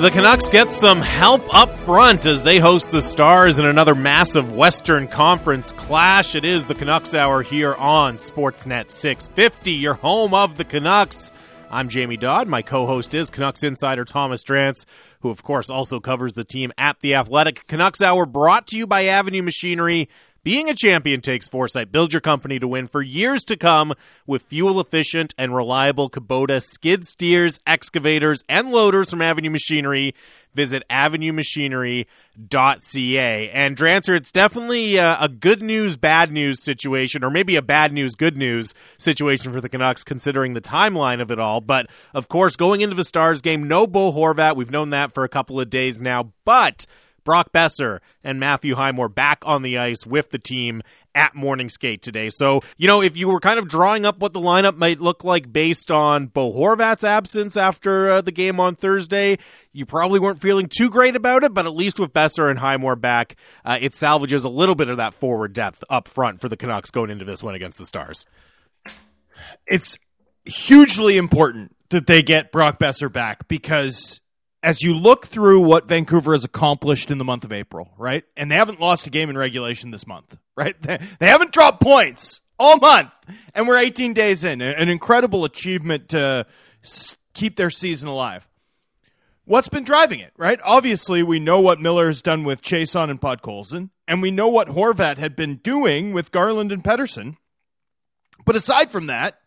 The Canucks get some help up front as they host the Stars in another massive Western Conference clash. It is the Canucks Hour here on Sportsnet 650, your home of the Canucks. I'm Jamie Dodd. My co host is Canucks insider Thomas Drance, who, of course, also covers the team at The Athletic. Canucks Hour brought to you by Avenue Machinery. Being a champion takes foresight. Build your company to win for years to come with fuel efficient and reliable Kubota skid steers, excavators, and loaders from Avenue Machinery. Visit avenuemachinery.ca. And Drancer, it's definitely a, a good news, bad news situation, or maybe a bad news, good news situation for the Canucks considering the timeline of it all. But of course, going into the Stars game, no Bo Horvat. We've known that for a couple of days now. But Brock Boeser and Matthew Highmore back on the ice with the team at morning skate today. So, you know, if you were kind of drawing up what the lineup might look like based on Bo Horvat's absence after uh, the game on Thursday, you probably weren't feeling too great about it, but at least with Boeser and Highmore back, uh, it salvages a little bit of that forward depth up front for the Canucks going into this one against the Stars. It's hugely important that they get Brock Boeser back because as you look through what Vancouver has accomplished in the month of April, right? And they haven't lost a game in regulation this month, right? They, they haven't dropped points all month, and we're 18 days in. An incredible achievement to keep their season alive. What's been driving it, right? Obviously, we know what Miller has done with Chiasson and Podkolzin, and we know what Horvat had been doing with Garland and Pettersson. But aside from that,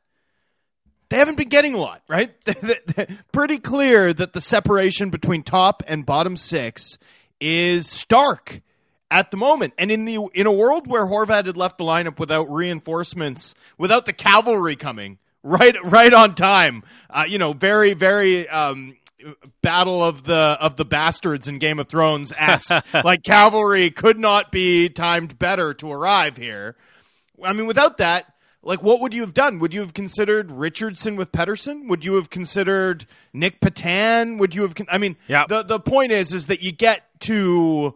they haven't been getting a lot, right? Pretty clear that the separation between top and bottom six is stark at the moment. And in the in a world where Horvat had left the lineup without reinforcements, without the cavalry coming right right on time, uh, you know, very very um, battle of the of the bastards in Game of Thrones as like cavalry could not be timed better to arrive here. I mean, without that like what would you have done? Would you have considered Richardson with Pettersson? Would you have considered Nick Petan? Would you have? Con- I mean, yeah. the the point is is that you get to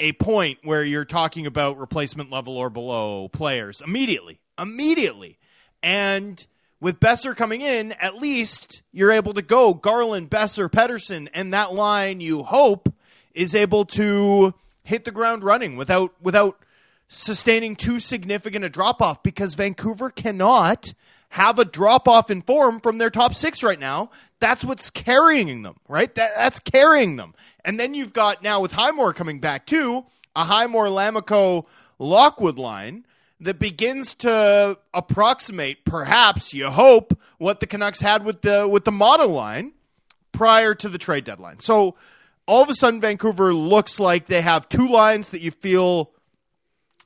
a point where you're talking about replacement level or below players immediately, immediately, and with Boeser coming in, at least you're able to go Garland, Boeser, Pettersson, and that line you hope is able to hit the ground running without without sustaining too significant a drop off because Vancouver cannot have a drop off in form from their top six right now. That's what's carrying them, right? That, that's carrying them. And then you've got now with Highmore coming back too, a Highmore Lammikko Lockwood line that begins to approximate, perhaps you hope, what the Canucks had with the with the model line prior to the trade deadline. So all of a sudden Vancouver looks like they have two lines that you feel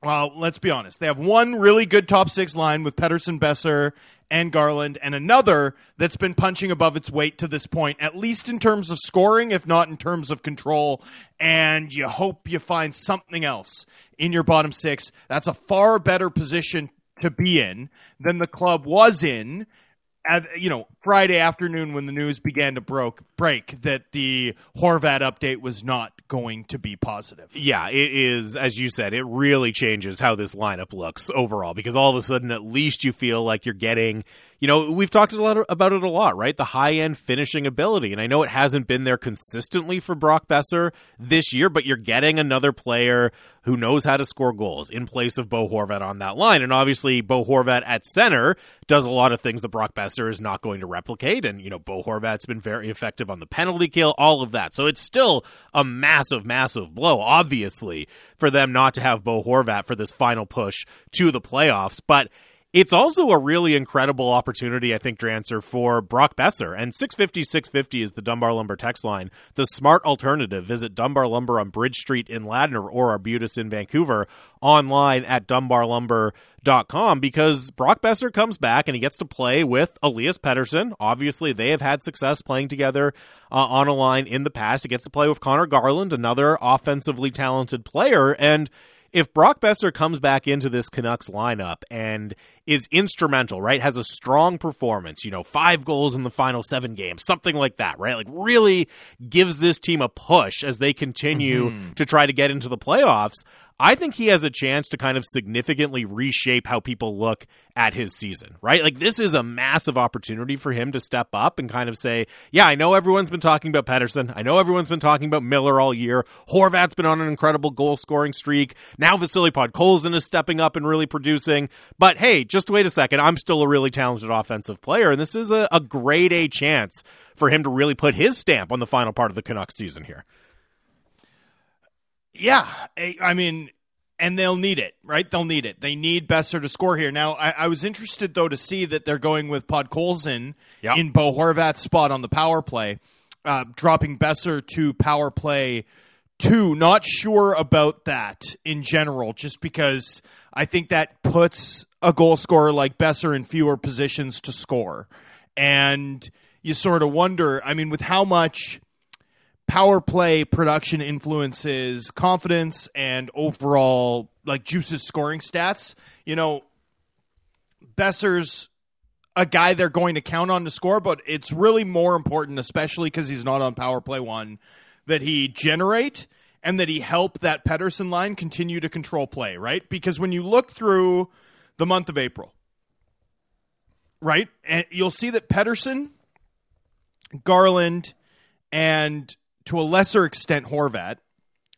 well, let's be honest. They have one really good top six line with Pettersson, Boeser, and Garland, and another that's been punching above its weight to this point, at least in terms of scoring, if not in terms of control. And you hope you find something else in your bottom six. That's a far better position to be in than the club was in at, you know, Friday afternoon when the news began to broke, break that the Horvat update was not going to be positive. Yeah, it is, as you said, it really changes how this lineup looks overall because all of a sudden, at least you feel like you're getting you know, we've talked a lot about it a lot, right? The high end finishing ability. And I know it hasn't been there consistently for Brock Boeser this year, but you're getting another player who knows how to score goals in place of Bo Horvat on that line. And obviously, Bo Horvat at center does a lot of things that Brock Boeser is not going to replicate. And, you know, Bo Horvat's been very effective on the penalty kill, all of that. So it's still a massive, massive blow, obviously, for them not to have Bo Horvat for this final push to the playoffs. But it's also a really incredible opportunity, I think, Drancer, for Brock Boeser. And 650 650 is the Dunbar Lumber text line. The smart alternative. Visit Dunbar Lumber on Bridge Street in Ladner or Arbutus in Vancouver online at dunbarlumber.com because Brock Boeser comes back and he gets to play with Elias Pettersson. Obviously, they have had success playing together uh, on a line in the past. He gets to play with Connor Garland, another offensively talented player. And if Brock Boeser comes back into this Canucks lineup and is instrumental, right? Has a strong performance, you know, five goals in the final seven games, something like that, right? Like really gives this team a push as they continue mm-hmm. to try to get into the playoffs. I think he has a chance to kind of significantly reshape how people look at his season, right? Like this is a massive opportunity for him to step up and kind of say, yeah, I know everyone's been talking about Pettersson. I know everyone's been talking about Miller all year. Horvat's been on an incredible goal scoring streak. Now Vasily Podkolzin is stepping up and really producing. But hey, just wait a second. I'm still a really talented offensive player, and this is a, a grade A chance for him to really put his stamp on the final part of the Canucks season here. Yeah, I mean, and they'll need it, right? They'll need it. They need Boeser to score here. Now, I, I was interested though to see that they're going with Podkolzin Yep. in Bo Horvat's spot on the power play, uh, dropping Boeser to power play two. Not sure about that in general, just because I think that puts a goal scorer like Boeser in fewer positions to score, and you sort of wonder. I mean, with how much power play production influences confidence and overall like juices scoring stats. You know, Boeser's a guy they're going to count on to score, but it's really more important, especially because he's not on power play one, that he generate and that he help that Pettersson line continue to control play, right? Because when you look through the month of April, right, and you'll see that Pettersson, Garland, and to a lesser extent Horvat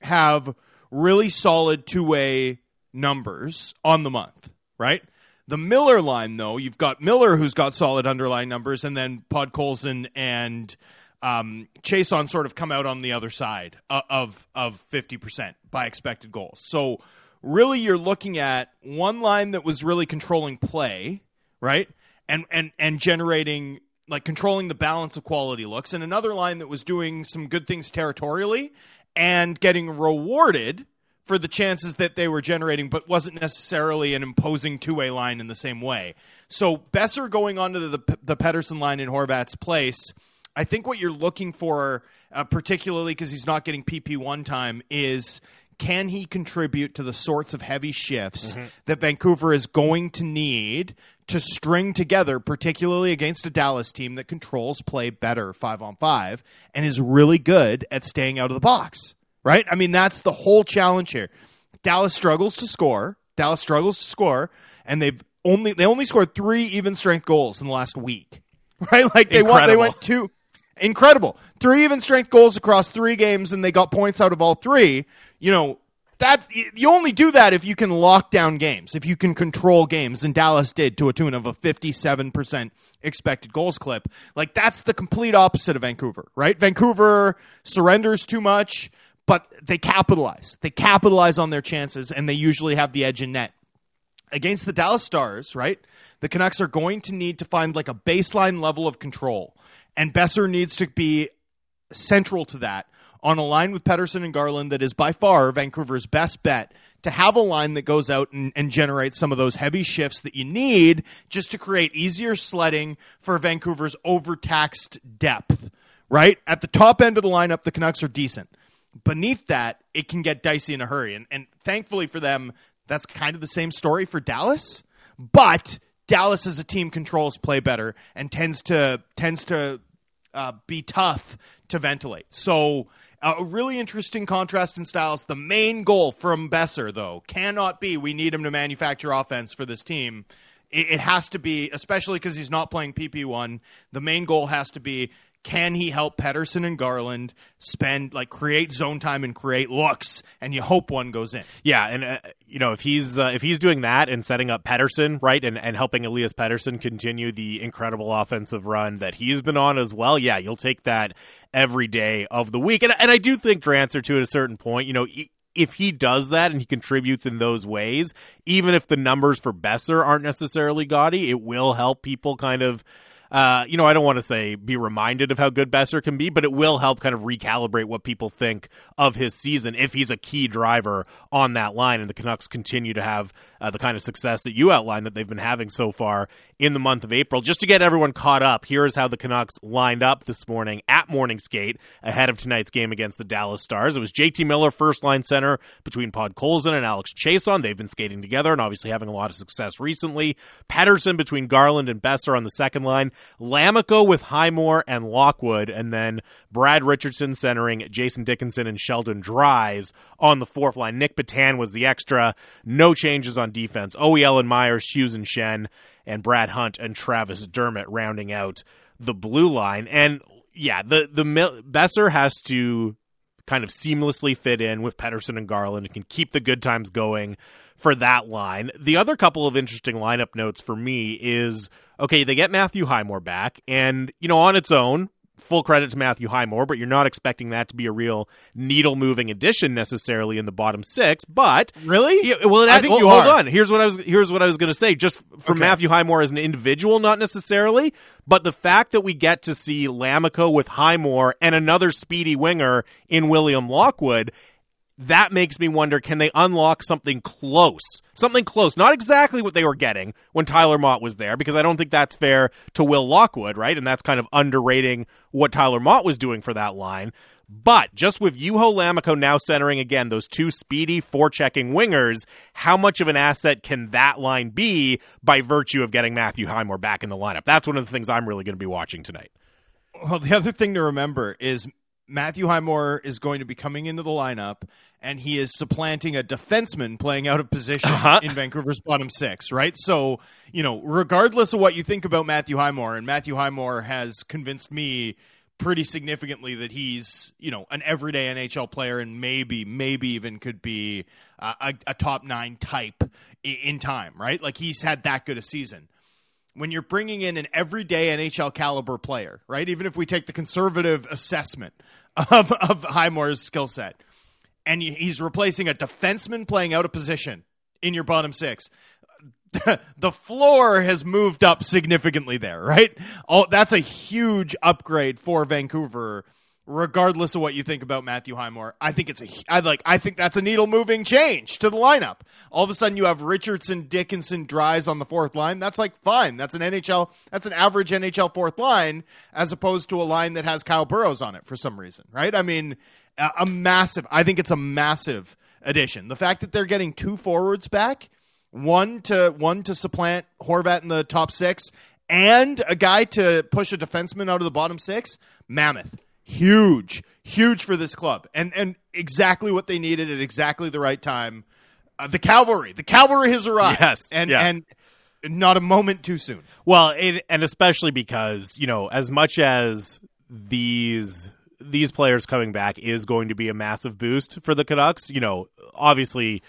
have really solid two way numbers on the month, right? The Miller line, though, you've got Miller who's got solid underlying numbers, and then Podkolzin and um, Chiasson sort of come out on the other side of of fifty percent by expected goals. So really, you're looking at one line that was really controlling play, right, and and and generating like controlling the balance of quality looks, and another line that was doing some good things territorially and getting rewarded for the chances that they were generating, but wasn't necessarily an imposing two way line in the same way. So Boeser going onto the the, the Pettersson line in Horvat's place, I think what you're looking for, uh, particularly because he's not getting PP one time, is can he contribute to the sorts of heavy shifts that Vancouver is going to need to string together, particularly against a Dallas team that controls play better five on five and is really good at staying out of the box? Right? I mean, that's the whole challenge here. Dallas struggles to score. Dallas struggles to score, and they've only they only scored three even strength goals in the last week. Right? Like they won, they went two incredible. Three even strength goals across three games, and they got points out of all three. You know, that's you only do that if you can lock down games, if you can control games, and Dallas did to a tune of a fifty-seven percent expected goals clip. Like that's the complete opposite of Vancouver, right? Vancouver surrenders too much, but they capitalize. They capitalize on their chances, and they usually have the edge in net against the Dallas Stars, right? The Canucks are going to need to find like a baseline level of control. And Boeser needs to be central to that on a line with Pettersson and Garland that is by far Vancouver's best bet to have a line that goes out and, and generates some of those heavy shifts that you need just to create easier sledding for Vancouver's overtaxed depth, right? At the top end of the lineup, the Canucks are decent. Beneath that, it can get dicey in a hurry. And, and thankfully for them, that's kind of the same story for Dallas. But Dallas as a team controls play better and tends to tends to uh, be tough to ventilate. So a really interesting contrast in styles. The main goal from Boeser, though, cannot be we need him to manufacture offense for this team. It, it has to be, especially because he's not playing PP one. The main goal has to be can he help Pettersson and Garland spend like create zone time and create looks, and you hope one goes in. Yeah, and uh, you know if he's uh, if he's doing that and setting up Pettersson right, and, and helping Elias Pettersson continue the incredible offensive run that he's been on as well, yeah, you'll take that every day of the week. And and I do think Drancer to at a certain point, you know. if he does that and he contributes in those ways, even if the numbers for Boeser aren't necessarily gaudy, it will help people kind of uh, you know, I don't want to say be reminded of how good Boeser can be, but it will help kind of recalibrate what people think of his season if he's a key driver on that line. And the Canucks continue to have uh, the kind of success that you outlined that they've been having so far in the month of April. Just to get everyone caught up, here is how the Canucks lined up this morning at morning skate ahead of tonight's game against the Dallas Stars. It was JT Miller, first line center between Podkolzin and Alex Chiasson. They've been skating together and obviously having a lot of success recently. Pettersson between Garland and Boeser on the second line. Lammikko with Highmore and Lockwood, and then Brad Richardson centering Jason Dickinson and Sheldon Dries on the fourth line. Nick Petan was the extra. No changes on defense. OEL and Myers, Hughes and Schenn, and Brad Hunt and Travis Dermott rounding out the blue line. And yeah, the the Boeser has to kind of seamlessly fit in with Pettersson and Garland and can keep the good times going for that line. The other couple of interesting lineup notes for me is okay, they get Matthew Highmore back, and you know, on its own, full credit to Matthew Highmore, but you're not expecting that to be a real needle moving addition necessarily in the bottom six. But really, yeah, well, it, I think well, you hold are. on. Here's what I was here's what I was going to say. Just for Okay. Matthew Highmore as an individual, not necessarily, but the fact that we get to see Lammikko with Highmore and another speedy winger in William Lockwood. That makes me wonder can they unlock something close? Something close. Not exactly what they were getting when Tyler Motte was there, because I don't think that's fair to Will Lockwood, right? And that's kind of underrating what Tyler Motte was doing for that line. But just with Juho Lammikko now centering again those two speedy forechecking wingers, how much of an asset can that line be by virtue of getting Matthew Highmore back in the lineup? That's one of the things I'm really going to be watching tonight. Well, the other thing to remember is Matthew Highmore is going to be coming into the lineup, and he is supplanting a defenseman playing out of position Uh-huh. in Vancouver's bottom six, right? So, you know, regardless of what you think about Matthew Highmore, and Matthew Highmore has convinced me pretty significantly that he's, you know, an everyday NHL player and maybe, maybe even could be uh, a, a top nine type i- in time, right? Like he's had that good a season when you're bringing in an everyday NHL caliber player, right? Even if we take the conservative assessment of, of Highmore's skill set, and he's replacing a defenseman playing out of position in your bottom six, the floor has moved up significantly there, right? Oh, that's a huge upgrade for Vancouver. Regardless of what you think about Matthew Highmore, I think it's a I like I think that's a needle moving change to the lineup. All of a sudden, you have Richardson, Dickinson, Dries on the fourth line. That's like fine. That's an NHL. That's an average NHL fourth line, as opposed to a line that has Kyle Burroughs on it for some reason, right? I mean, a, a massive. I think it's a massive addition. The fact that they're getting two forwards back, one to one to supplant Horvat in the top six, and a guy to push a defenseman out of the bottom six, mammoth. Huge, huge for this club, and and exactly what they needed at exactly the right time. Uh, the cavalry, the cavalry has arrived. Yes, and yeah. and not a moment too soon. Well, it, and especially because you know, as much as these these players coming back is going to be a massive boost for the Canucks, you know, obviously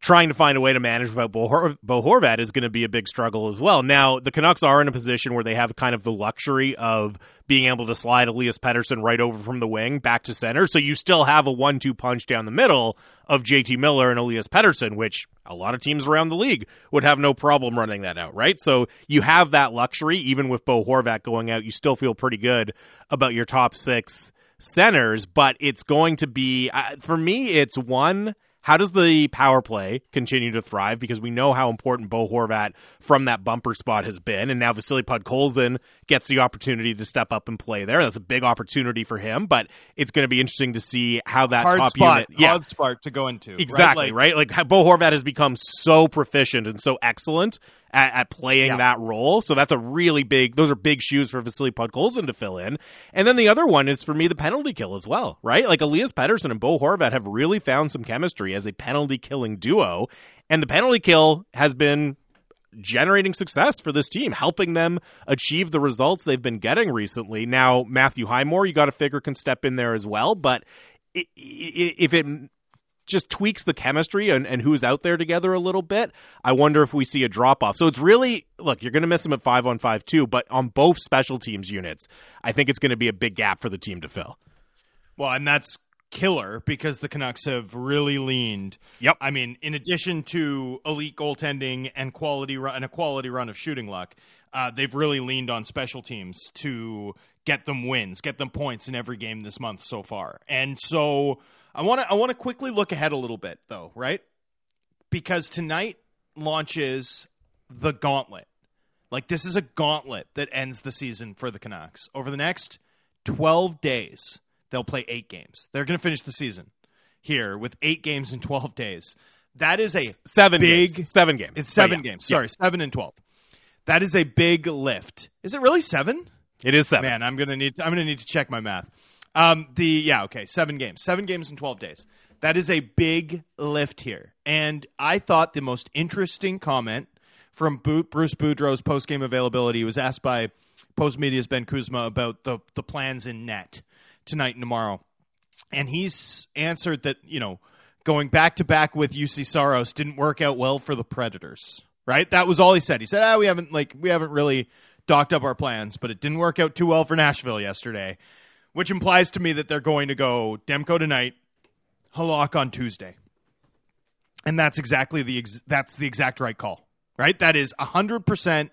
trying to find a way to manage without Bo, Hor- Bo Horvat is going to be a big struggle as well. Now, the Canucks are in a position where they have kind of the luxury of being able to slide Elias Pettersson right over from the wing back to center. So you still have a one two punch down the middle of JT Miller and Elias Pettersson, which a lot of teams around the league would have no problem running that out, right? So you have that luxury. Even with Bo Horvat going out, you still feel pretty good about your top six centers, but it's going to be, uh, for me, it's one. How does the power play continue to thrive? Because we know how important Bo Horvat from that bumper spot has been, and now Vasily Podkolzin gets the opportunity to step up and play there. That's a big opportunity for him, but it's going to be interesting to see how that Hard top spot, unit, yeah, hard spot to go into. exactly right. right. Like, Bo Horvat has become so proficient and so excellent at, at playing Yeah. that role. So that's a really big. Those are big shoes for Vasily Podkolzin to fill in. And then the other one is for me the penalty kill as well, right? Like Elias Pettersson and Bo Horvat have really found some chemistry as a penalty killing duo, and the penalty kill has been generating success for this team, helping them achieve the results they've been getting recently. Now, Matthew Highmore, you got to figure can step in there as well, but if it just tweaks the chemistry and, and who's out there together a little bit, I wonder if we see a drop off. So it's really look, you're going to miss him at five on five too, but on both special teams units, I think it's going to be a big gap for the team to fill. Well, and that's killer because the Canucks have really leaned. Yep. I mean, in addition to elite goaltending and quality run and a quality run of shooting luck, uh, they've really leaned on special teams to get them wins, get them points in every game this month so far. And so I want to I want to quickly look ahead a little bit though, right? Because tonight launches the gauntlet. Like this is a gauntlet that ends the season for the Canucks. Over the next 12 days, they'll play 8 games. They're going to finish the season here with 8 games in 12 days. That is a Seven big games. Seven games. it's seven yeah. games. Sorry, seven and twelve. That is a big lift. Is it really seven? It is seven. Man, I'm gonna need. I'm gonna need to check my math. Um, the yeah, okay, seven games, seven games in twelve days. That is a big lift here, and I thought the most interesting comment from Bruce Boudreau's post game availability was asked by Postmedia's Ben Kuzma about the the plans in net tonight and tomorrow, and he's answered that you know going back to back with Juuse Saros didn't work out well for the Predators. Right, that was all he said. He said, "Ah, we haven't like we haven't really docked up our plans, but it didn't work out too well for Nashville yesterday." Which implies to me that they're going to go Demko tonight, Halak on Tuesday, and that's exactly the ex- that's the exact right call. Right, that is hundred percent,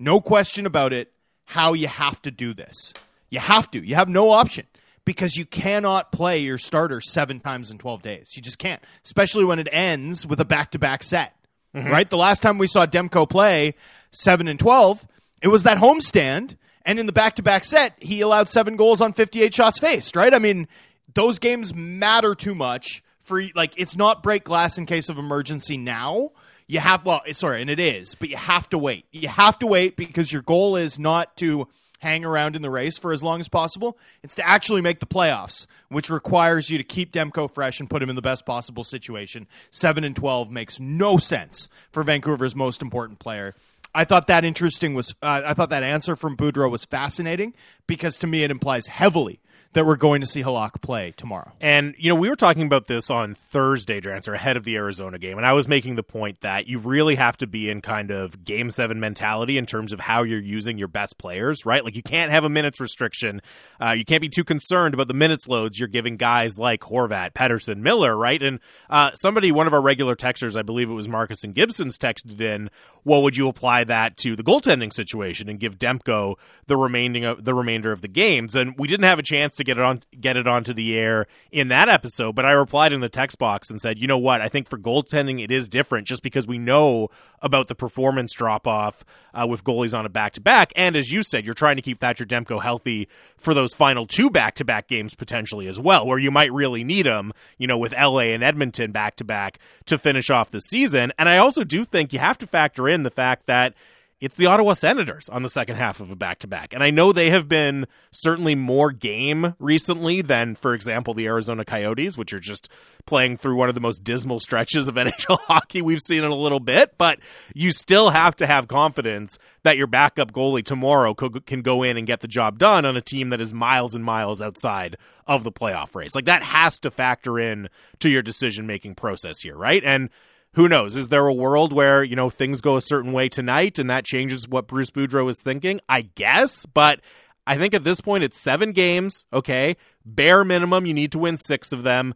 no question about it. How you have to do this? You have to. You have no option because you cannot play your starter seven times in 12 days. You just can't, especially when it ends with a back to back set, mm-hmm. right? The last time we saw Demko play seven and 12, it was that homestand. And in the back to back set, he allowed seven goals on 58 shots faced, right? I mean, those games matter too much for, like, it's not break glass in case of emergency now. You have, well, sorry, and it is, but you have to wait. You have to wait because your goal is not to hang around in the race for as long as possible. It's to actually make the playoffs, which requires you to keep Demko fresh and put him in the best possible situation. 7 and 12 makes no sense for Vancouver's most important player. I thought that interesting was uh, I thought that answer from Boudreau was fascinating because to me it implies heavily that we're going to see Halak play tomorrow. And, you know, we were talking about this on Thursday, Drancer, ahead of the Arizona game. And I was making the point that you really have to be in kind of game seven mentality in terms of how you're using your best players, right? Like, you can't have a minutes restriction. Uh, you can't be too concerned about the minutes loads you're giving guys like Horvat, Pettersson, Miller, right? And uh, somebody, one of our regular texters, I believe it was Marcus and Gibson's, texted in, well, would you apply that to the goaltending situation and give Demko the remaining of the remainder of the games? And we didn't have a chance to get it on get it onto the air in that episode, but I replied in the text box and said, you know what, I think for goaltending it is different just because we know about the performance drop off uh, with goalies on a back to back, and as you said, you're trying to keep Thatcher Demko healthy for those final two back to back games potentially as well, where you might really need him, you know, with LA and Edmonton back to back to finish off the season. And I also do think you have to factor in the fact that it's the Ottawa Senators on the second half of a back to back. And I know they have been certainly more game recently than, for example, the Arizona Coyotes, which are just playing through one of the most dismal stretches of NHL hockey we've seen in a little bit. But you still have to have confidence that your backup goalie tomorrow can go in and get the job done on a team that is miles and miles outside of the playoff race. Like that has to factor in to your decision making process here, right? And who knows? Is there a world where, you know, things go a certain way tonight and that changes what Bruce Boudreau is thinking? I guess, but I think at this point it's seven games, okay? Bare minimum, you need to win six of them.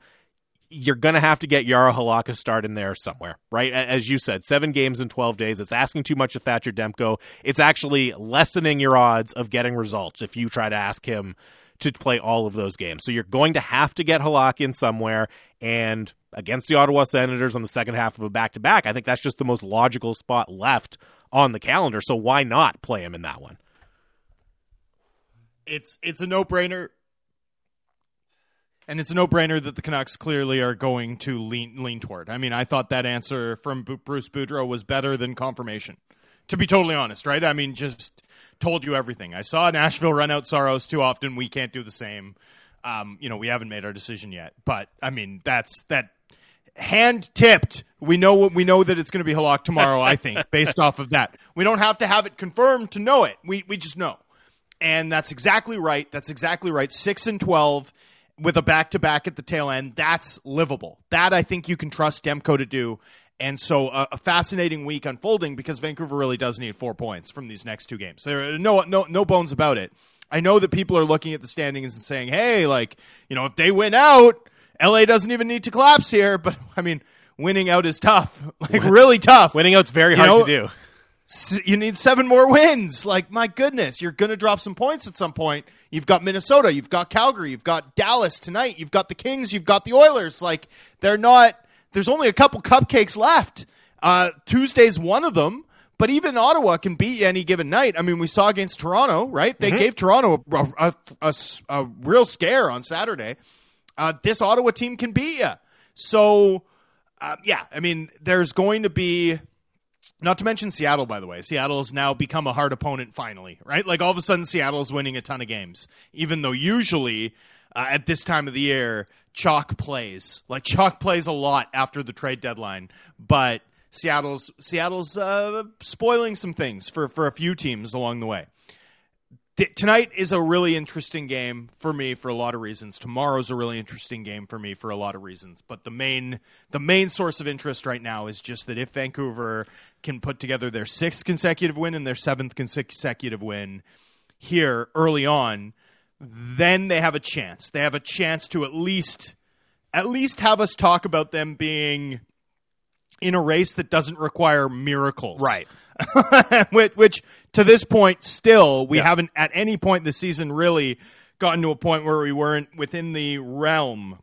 You're going to have to get Jaro Halak start in there somewhere, right? As you said, seven games in 12 days. It's asking too much of Thatcher Demko. It's actually lessening your odds of getting results if you try to ask him to play all of those games. So you're going to have to get Halak in somewhere. And against the Ottawa Senators on the second half of a back to back, I think that's just the most logical spot left on the calendar. So why not play him in that one? It's it's a no brainer. And it's a no-brainer that the Canucks clearly are going to lean lean toward. I mean, I thought that answer from Bruce Boudreau was better than confirmation. To be totally honest, right? I mean, just told you everything. I saw Nashville run out Saros too often. We can't do the same. Um, you know, we haven't made our decision yet, but I mean, that's that hand tipped. We know what we know that it's going to be Halak tomorrow. I think based off of that, we don't have to have it confirmed to know it. We we just know, and that's exactly right. That's exactly right. Six and twelve with a back to back at the tail end. That's livable. That I think you can trust Demko to do. And so uh, a fascinating week unfolding because Vancouver really does need four points from these next two games. There are no no no bones about it. I know that people are looking at the standings and saying, "Hey, like you know, if they win out, LA doesn't even need to collapse here." But I mean, winning out is tough, like really tough. Winning out's very hard know, to do. You need seven more wins. Like my goodness, you're going to drop some points at some point. You've got Minnesota, you've got Calgary, you've got Dallas tonight, you've got the Kings, you've got the Oilers. Like they're not there's only a couple cupcakes left. Uh, Tuesday's one of them. But even Ottawa can beat you any given night. I mean, we saw against Toronto, right? They mm-hmm. gave Toronto a, a, a, a, real scare on Saturday. Uh, this Ottawa team can beat you. So, uh, yeah, I mean, there's going to be not to mention Seattle, by the way. Seattle has now become a hard opponent finally, right? Like all of a sudden, Seattle's winning a ton of games, even though usually uh, at this time of the year, chalk plays. Like chalk plays a lot after the trade deadline, but Seattle's Seattle's uh, spoiling some things for for a few teams along the way. Th- tonight is a really interesting game for me for a lot of reasons. Tomorrow's a really interesting game for me for a lot of reasons. But the main the main source of interest right now is just that if Vancouver can put together their sixth consecutive win and their seventh consecutive win here early on, then they have a chance. They have a chance to at least at least have us talk about them being in a race that doesn't require miracles. Right. which, which, to this point still we Yeah. haven't at any point this season really gotten to a point where we weren't within the realm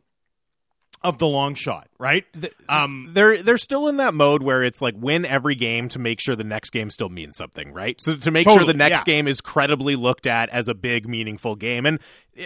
of the long shot, right? um they're they're still in that mode where it's like win every game to make sure the next game still means something, right? So to make sure the next yeah. game is credibly looked at as a big meaningful game and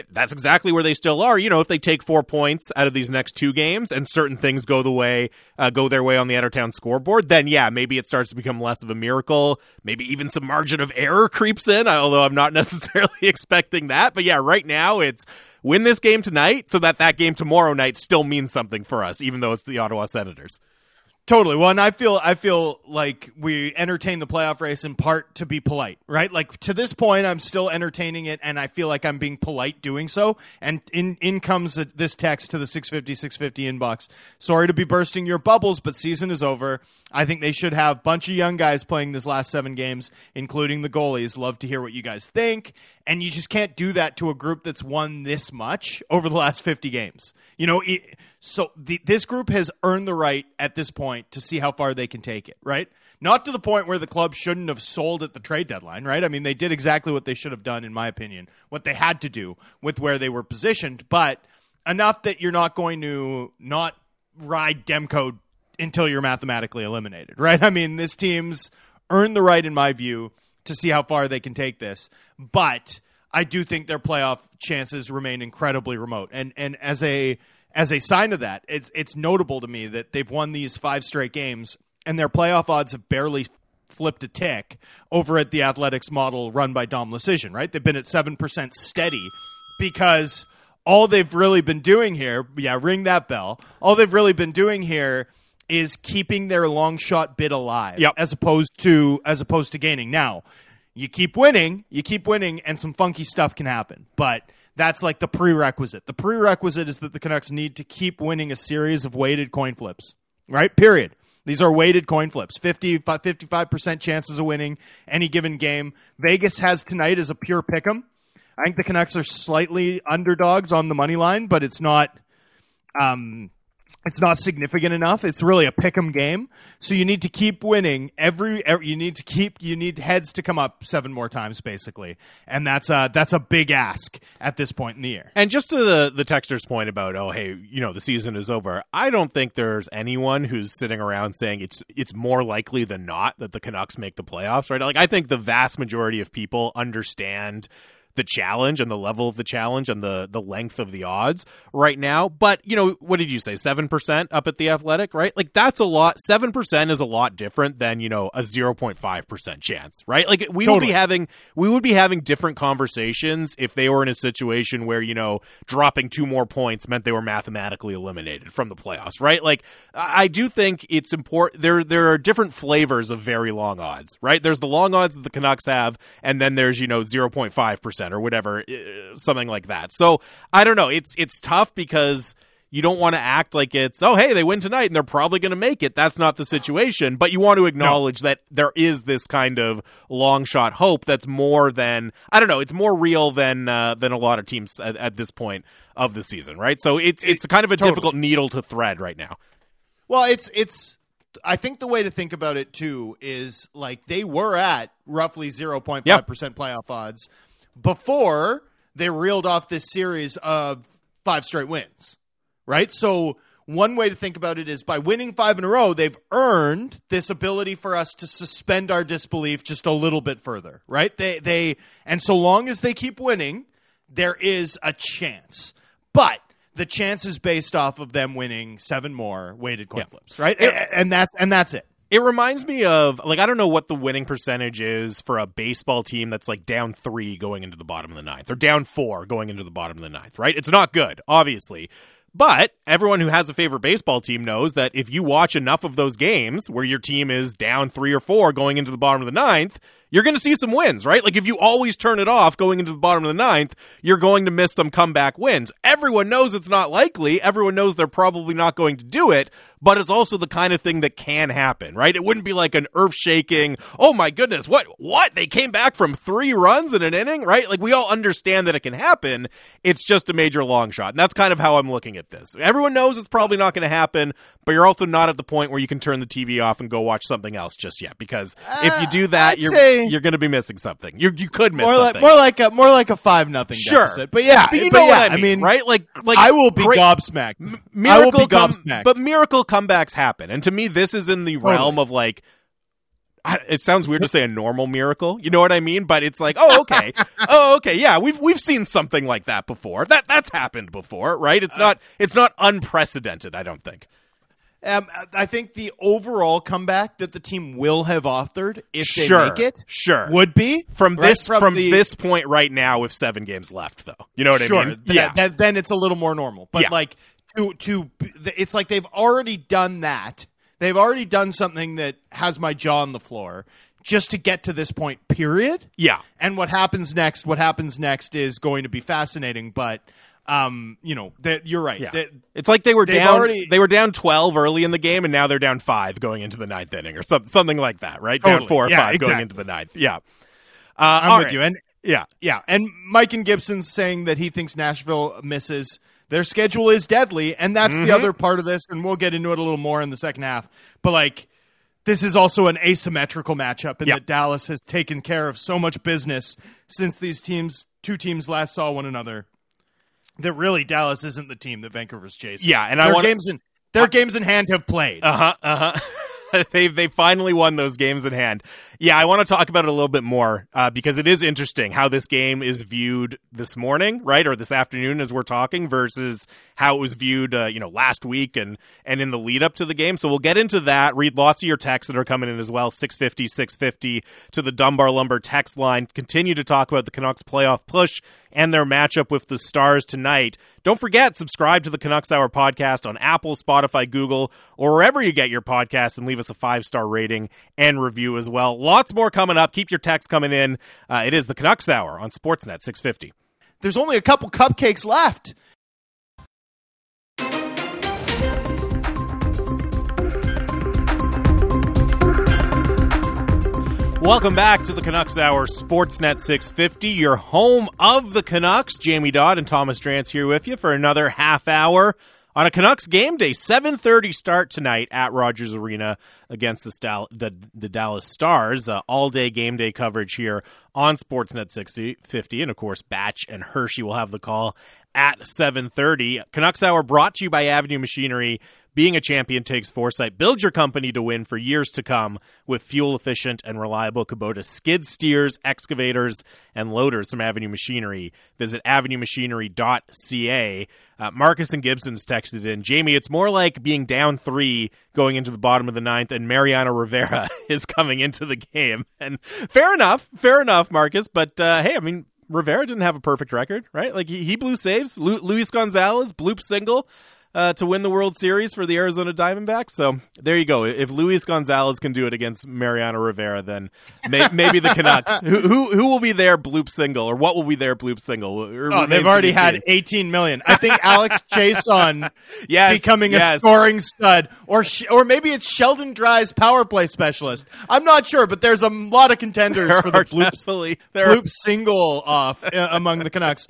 that's exactly where they still are. You know, if they take 4 points out of these next two games and certain things go the way uh, go their way on the Town scoreboard, then yeah, maybe it starts to become less of a miracle. Maybe even some margin of error creeps in, although I'm not necessarily expecting that. But yeah, right now it's win this game tonight so that that game tomorrow night still means something for us even though it's the Ottawa Senators. Totally. Well, and I feel I feel like we entertain the playoff race in part to be polite, right? Like to this point, I'm still entertaining it, and I feel like I'm being polite doing so. And in in comes this text to the 650 650 inbox. Sorry to be bursting your bubbles, but season is over. I think they should have a bunch of young guys playing this last seven games, including the goalies. Love to hear what you guys think. And you just can't do that to a group that's won this much over the last 50 games. You know, it, so the, this group has earned the right at this point to see how far they can take it, right? Not to the point where the club shouldn't have sold at the trade deadline, right? I mean, they did exactly what they should have done, in my opinion, what they had to do with where they were positioned, but enough that you're not going to not ride Demko until you're mathematically eliminated, right? I mean, this team's earned the right, in my view, to see how far they can take this, but I do think their playoff chances remain incredibly remote. And and as a as a sign of that, it's it's notable to me that they've won these five straight games, and their playoff odds have barely flipped a tick over at the Athletics model run by Dom Luszczyszyn. Right, they've been at seven percent steady because all they've really been doing here, yeah, ring that bell. All they've really been doing here is keeping their long shot bid alive, Yep. as opposed to as opposed to gaining. Now, you keep winning, you keep winning, and some funky stuff can happen. But that's like the prerequisite. The prerequisite is that the Canucks need to keep winning a series of weighted coin flips. Right? Period. These are weighted coin flips. 50, 55% chances of winning any given game. Vegas has tonight as a pure pick 'em. I think the Canucks are slightly underdogs on the money line, but it's not um, it's not significant enough. It's really a pick 'em game. So you need to keep winning every, every you need to keep you need heads to come up seven more times basically. And that's a that's a big ask at this point in the year. And just to the the texter's point about oh hey you know the season is over, I don't think there's anyone who's sitting around saying it's it's more likely than not that the Canucks make the playoffs, right? Like I think the vast majority of people understand the challenge and the level of the challenge and the the length of the odds right now. But you know, what did you say? Seven percent up at the Athletic, right? Like that's a lot. Seven percent is a lot different than you know a zero point five percent chance, right? Like we would be having we would be having different conversations if they were in a situation where you know dropping two more points meant they were mathematically eliminated from the playoffs, right? Like I I do think it's important. There there are different flavors of very long odds, right? There's the long odds that the Canucks have, and then there's you know zero point five percent or whatever, uh, something like that. So I don't know. It's it's tough because you don't want to act like it's oh hey they win tonight and they're probably going to make it that's not the situation but you want to acknowledge that there is this kind of long shot hope that's more than i don't know it's more real than uh, than a lot of teams at, at this point of the season right so it's it's kind of a Totally. difficult needle to thread right now Well, it's it's. I think the way to think about it too is like they were at roughly zero point five percent playoff odds before they reeled off this series of five straight wins, right? So one way to think about it is by winning five in a row, they've earned this ability for us to suspend our disbelief just a little bit further, right? They they and so long as they keep winning, there is a chance, but the chance is based off of them winning seven more weighted coin Yeah. flips, right? And, and that's and that's it. It reminds me of like I don't know what the winning percentage is for a baseball team that's like down three going into the bottom of the ninth or down four going into the bottom of the ninth, right? It's not good, obviously. But everyone who has a favorite baseball team knows that if you watch enough of those games where your team is down three or four going into the bottom of the ninth, you're going to see some wins, right? Like if you always turn it off going into the bottom of the ninth, you're going to miss some comeback wins. Everyone knows it's not likely. Everyone knows they're probably not going to do it, but it's also the kind of thing that can happen, right? It wouldn't be like an earth shaking, oh my goodness, what, what? They came back from three runs in an inning, right? Like we all understand that it can happen. It's just a major long shot. And that's kind of how I'm looking at this. Everyone knows it's probably not going to happen, but you're also not at the point where you can turn the TV off and go watch something else just yet because if you do that, ah, I'd you're say- you're going to be missing something. You you could miss more like more like a more like a five nothing sure, deficit. But yeah, but you but know yeah, what I mean, right? Like like I will be great- gobsmacked. I will Miracle be come- gobsmacked. but miracle comebacks happen, and to me, this is in the realm of like. I, it sounds weird to say a normal miracle. You know what I mean? But it's like, oh, okay, oh, okay, yeah, we've we've seen something like that before. That that's happened before, right? Uh, It's not it's not unprecedented. I don't think. Um, I think the overall comeback that the team will have authored if they Sure, make it sure. would be From right, this from, the- this point right now, with seven games left, though, you know what sure, I mean? th- yeah, that- then it's a little more normal. But Yeah. like to to it's like they've already done that. They've already done something that has my jaw on the floor just to get to this point. Period. yeah. And what happens next? What happens next is going to be fascinating. But um, you know, that you're right. Yeah. That- it's like they were down. already- they were down twelve early in the game, and now they're down five going into the ninth inning, or some, something like that, right? Down four or Yeah, five exactly. going into the ninth. Yeah, uh, I'm with right. you. And Yeah, Yeah, and Mike and Gibson's saying that he thinks Nashville misses. Their schedule is deadly, and that's Mm-hmm. the other part of this, and we'll get into it a little more in the second half. But like, this is also an asymmetrical matchup, in Yeah. that Dallas has taken care of so much business since these teams, two teams, last saw one another. That really Dallas isn't the team that Vancouver's chasing. Yeah, and I their wanna- games in their games in hand have played. uh huh, uh huh. they they finally won those games in hand. Yeah, I want to talk about it a little bit more uh, because it is interesting how this game is viewed this morning, right, or this afternoon as we're talking, versus how it was viewed, uh, you know, last week and and in the lead up to the game. So we'll get into that. Read lots of your texts that are coming in as well. 650, 650 to the Dunbar Lumber text line. Continue to talk about the Canucks playoff push and their matchup with the Stars tonight. Don't forget, subscribe to the Canucks Hour podcast on Apple, Spotify, Google, or wherever you get your podcasts and leave us a five star rating and review as well. Lots more coming up. Keep your texts coming in. Uh, it is the Canucks Hour on Sportsnet 650. There's only a couple cupcakes left. Welcome back to the Canucks Hour Sportsnet 650, your home of the Canucks. Jamie Dodd and Thomas Drance here with you for another half hour on a Canucks game day. 7:30 start tonight at Rogers Arena against the, Stal- the, the Dallas Stars. Uh, all day game day coverage here on Sportsnet 650, and of course Batch and Hershey will have the call at 7:30. Canucks Hour brought to you by Avenue Machinery. Being a champion takes foresight. Build your company to win for years to come with fuel efficient and reliable Kubota skid steers, excavators, and loaders from Avenue Machinery. Visit avenuemachinery.ca. Uh, Marcus and Gibson's texted in Jamie, it's more like being down three going into the bottom of the ninth, and Mariano Rivera is coming into the game. And fair enough, fair enough, Marcus. But uh, hey, I mean, Rivera didn't have a perfect record, right? Like he, he blew saves. Lu- Luis Gonzalez bloop single uh, to win the World Series for the Arizona Diamondbacks. So there you go. If Luis Gonzalez can do it against Mariano Rivera, then may, maybe the Canucks. who, who who will be their bloop single, or what will be their bloop single? Oh, they've already had seen. 18 million. I think Alex Chiasson Yes, becoming a yes. scoring stud, or sh- or maybe it's Sheldon Dry's power play specialist. I'm not sure, but there's a lot of contenders There for the bloop, definitely- there are- bloop single off uh, among the Canucks.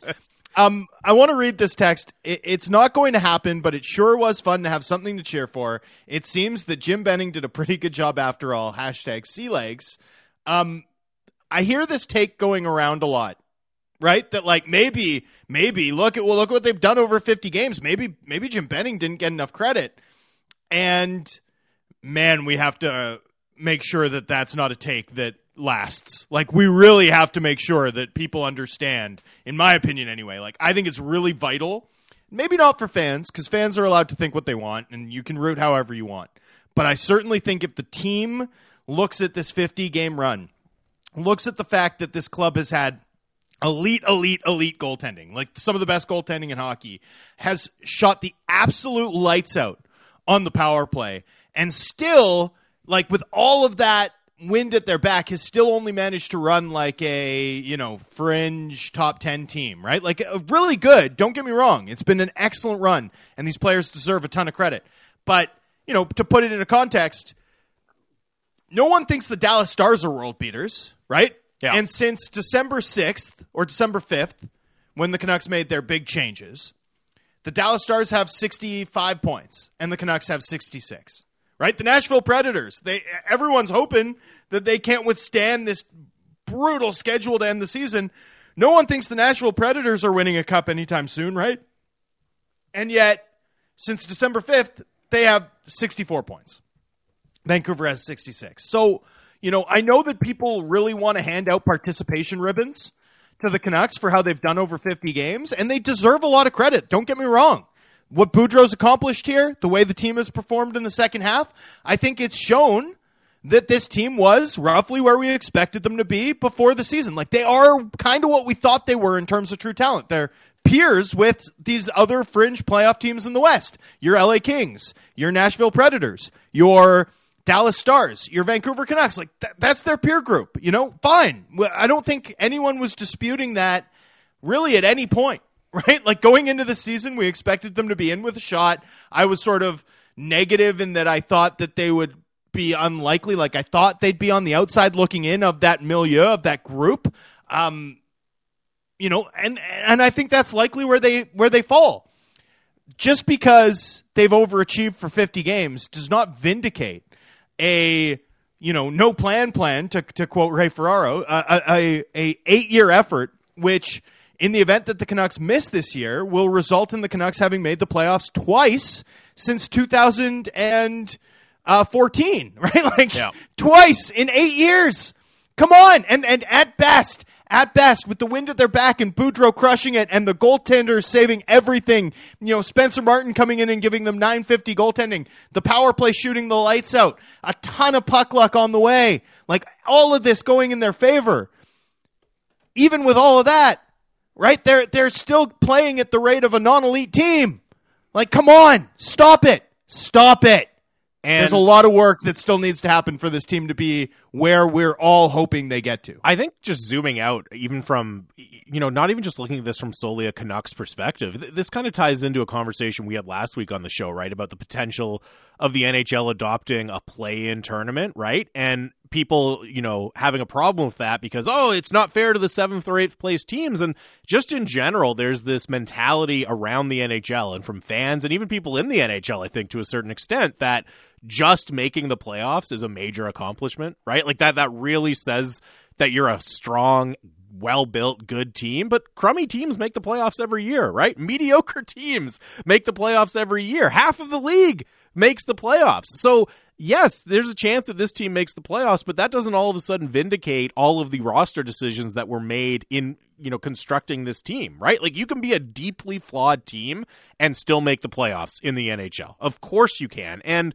Um, I want to read this text. It, it's not going to happen, but it sure was fun to have something to cheer for. It seems that Jim Benning did a pretty good job after all. Hashtag sea legs. Um, I hear this take going around a lot right? That like maybe maybe look at well look what they've done over 50 games. Maybe maybe Jim Benning didn't get enough credit. And man, we have to make sure that that's not a take that lasts. Like we really have to make sure that people understand in my opinion anyway. Like I think it's really vital. Maybe not for fans cuz fans are allowed to think what they want and you can root however you want. But I certainly think if the team looks at this 50 game run, looks at the fact that this club has had elite, elite, elite goaltending, like some of the best goaltending in hockey, has shot the absolute lights out on the power play, and still, like with all of that wind at their back, has still only managed to run like a you know fringe top ten team, right? Like uh, really good. Don't get me wrong; it's been an excellent run, and these players deserve a ton of credit. But you know, to put it into context, no one thinks the Dallas Stars are world beaters, right? Yeah. And since December 6th or December 5th, when the Canucks made their big changes, the Dallas Stars have 65 points and the Canucks have 66. Right? The Nashville Predators, they everyone's hoping that they can't withstand this brutal schedule to end the season. No one thinks the Nashville Predators are winning a cup anytime soon, right? And yet, since December 5th, they have 64 points. Vancouver has 66. So, you know, I know that people really want to hand out participation ribbons to the Canucks for how they've done over 50 games, and they deserve a lot of credit. Don't get me wrong. What Boudreau's accomplished here, the way the team has performed in the second half, I think it's shown that this team was roughly where we expected them to be before the season. Like they are kind of what we thought they were in terms of true talent. They're peers with these other fringe playoff teams in the West. Your LA Kings, your Nashville Predators, your Dallas Stars, your Vancouver Canucks. Like th- that's their peer group. You know, fine. I don't think anyone was disputing that really at any point, right? Like going into the season, we expected them to be in with a shot. I was sort of negative in that I thought that they would be unlikely. Like I thought they'd be on the outside looking in of that milieu of that group. Um, you know, and and I think that's likely where they where they fall. Just because they've overachieved for 50 games does not vindicate a you know no plan plan to to quote Ray Ferraro a a, a eight year effort which in the event that the Canucks miss this year will result in the Canucks having made the playoffs twice since 2014 uh, right like Yeah. twice in 8 years come on and and at best at best, with the wind at their back and Boudreau crushing it and the goaltenders saving everything, you know, Spencer Martin coming in and giving them 950 goaltending, the power play shooting the lights out, a ton of puck luck on the way, like all of this going in their favor. Even with all of that, right? They're they're still playing at the rate of a non-elite team. Like, come on, stop it, stop it. And There's a lot of work that still needs to happen for this team to be where we're all hoping they get to. I think just zooming out, even from, you know, not even just looking at this from solely a Canucks perspective, th- this kind of ties into a conversation we had last week on the show, right? About the potential of the NHL adopting a play in tournament, right? And people, you know, having a problem with that because, oh, it's not fair to the seventh or eighth place teams. And just in general, there's this mentality around the NHL and from fans and even people in the NHL, I think, to a certain extent, that just making the playoffs is a major accomplishment, right? Like that that really says that you're a strong, well-built, good team, but crummy teams make the playoffs every year, right? Mediocre teams make the playoffs every year. Half of the league makes the playoffs. So, yes, there's a chance that this team makes the playoffs, but that doesn't all of a sudden vindicate all of the roster decisions that were made in, you know, constructing this team, right? Like you can be a deeply flawed team and still make the playoffs in the NHL. Of course you can. And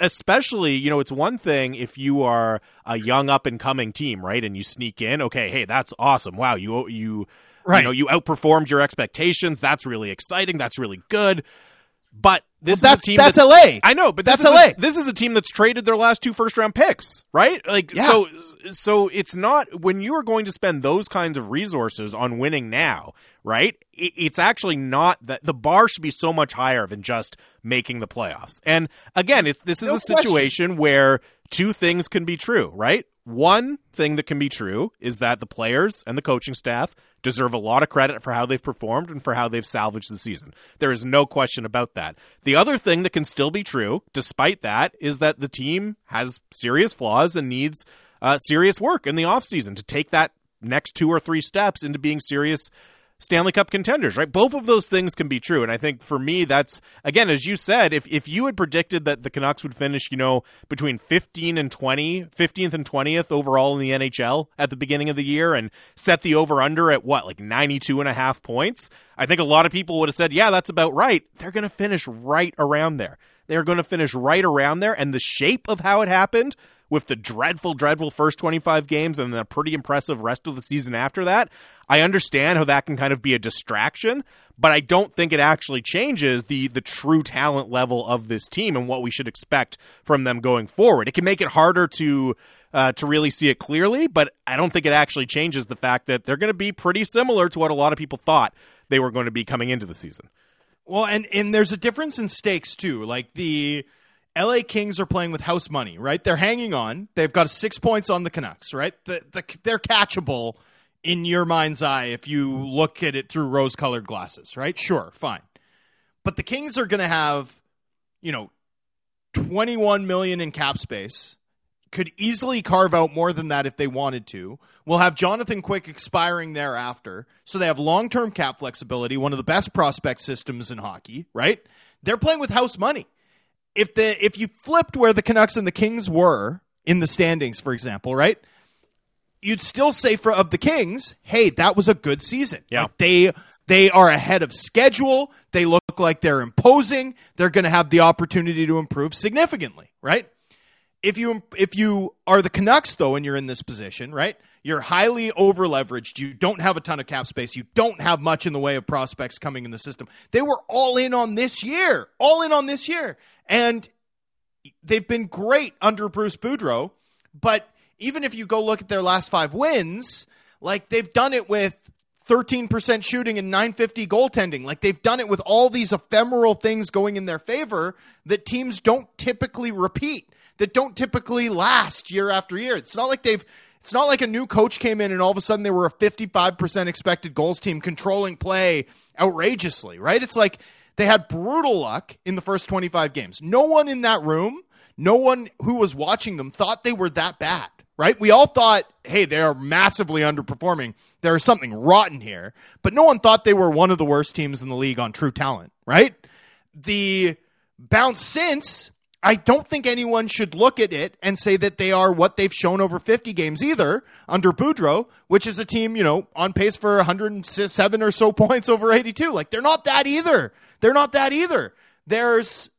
especially you know it's one thing if you are a young up and coming team right and you sneak in okay hey that's awesome wow you you Right. you know you outperformed your expectations that's really exciting that's really good but this Well, is a team that's that's, LA. I know, but That's LA. A, this is a team that's traded their last two first round picks, right? Like Yeah. so so it's not when you are going to spend those kinds of resources on winning now, right? It, it's actually not that the bar should be so much higher than just making the playoffs. And again, if this is No a situation where two things can be true, right? One thing that can be true is that the players and the coaching staff deserve a lot of credit for how they've performed and for how they've salvaged the season. There is no question about that. The other thing that can still be true, despite that, is that the team has serious flaws and needs uh, serious work in the offseason to take that next two or three steps into being serious Stanley Cup contenders, right? Both of those things can be true. And I think for me, that's, again, as you said, if, if you had predicted that the Canucks would finish, you know, between 15 and 20, 15th and 20th overall in the NHL at the beginning of the year and set the over under at what, like 92 and a half points, I think a lot of people would have said, yeah, that's about right. They're going to finish right around there. they're going to finish right around there. And the shape of how it happened with the dreadful, dreadful first 25 games and the pretty impressive rest of the season after that, I understand how that can kind of be a distraction, but I don't think it actually changes the the true talent level of this team and what we should expect from them going forward. It can make it harder to uh, to really see it clearly, but I don't think it actually changes the fact that they're going to be pretty similar to what a lot of people thought they were going to be coming into the season. Well, and and there's a difference in stakes too. Like the LA Kings are playing with house money, right? They're hanging on. They've got six points on the Canucks, right? The, the, they're catchable in your mind's eye if you look at it through rose colored glasses, right? Sure, fine. But the Kings are going to have, you know, 21 million in cap space. Could easily carve out more than that if they wanted to. We'll have Jonathan Quick expiring thereafter. So they have long term cap flexibility, one of the best prospect systems in hockey, right? They're playing with house money if the if you flipped where the Canucks and the Kings were in the standings, for example, right? You'd still say for of the Kings, hey, that was a good season. Yeah. Like they they are ahead of schedule. They look like they're imposing. They're going to have the opportunity to improve significantly, right? If you if you are the Canucks though and you're in this position, right? You're highly over leveraged. You don't have a ton of cap space. You don't have much in the way of prospects coming in the system. They were all in on this year. All in on this year. And they've been great under Bruce Boudreau, but even if you go look at their last five wins, like they've done it with 13% shooting and 950 goaltending. Like they've done it with all these ephemeral things going in their favor that teams don't typically repeat, that don't typically last year after year. It's not like they've it's not like a new coach came in and all of a sudden they were a 55% expected goals team controlling play outrageously, right? It's like they had brutal luck in the first 25 games. No one in that room, no one who was watching them thought they were that bad, right? We all thought, hey, they are massively underperforming. There is something rotten here. But no one thought they were one of the worst teams in the league on true talent, right? The bounce since I don't think anyone should look at it and say that they are what they've shown over 50 games either under Boudreau, which is a team, you know, on pace for 107 or so points over 82. Like, they're not that either. They're not that either. There's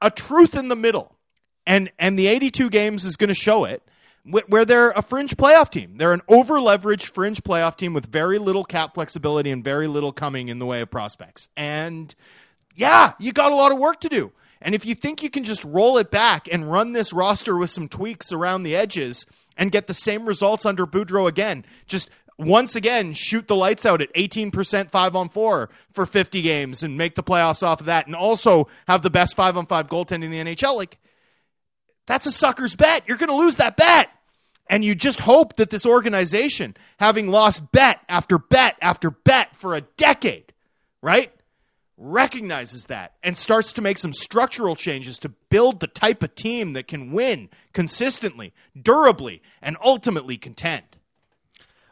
a truth in the middle, and and the 82 games is going to show it. Where they're a fringe playoff team, they're an over leveraged fringe playoff team with very little cap flexibility and very little coming in the way of prospects. And yeah, you got a lot of work to do. And if you think you can just roll it back and run this roster with some tweaks around the edges and get the same results under Boudreau again, just once again shoot the lights out at 18% 5 on 4 for 50 games and make the playoffs off of that and also have the best 5 on 5 goaltending in the NHL like that's a sucker's bet. You're going to lose that bet. And you just hope that this organization having lost bet after bet after bet for a decade right recognizes that and starts to make some structural changes to build the type of team that can win consistently durably and ultimately contend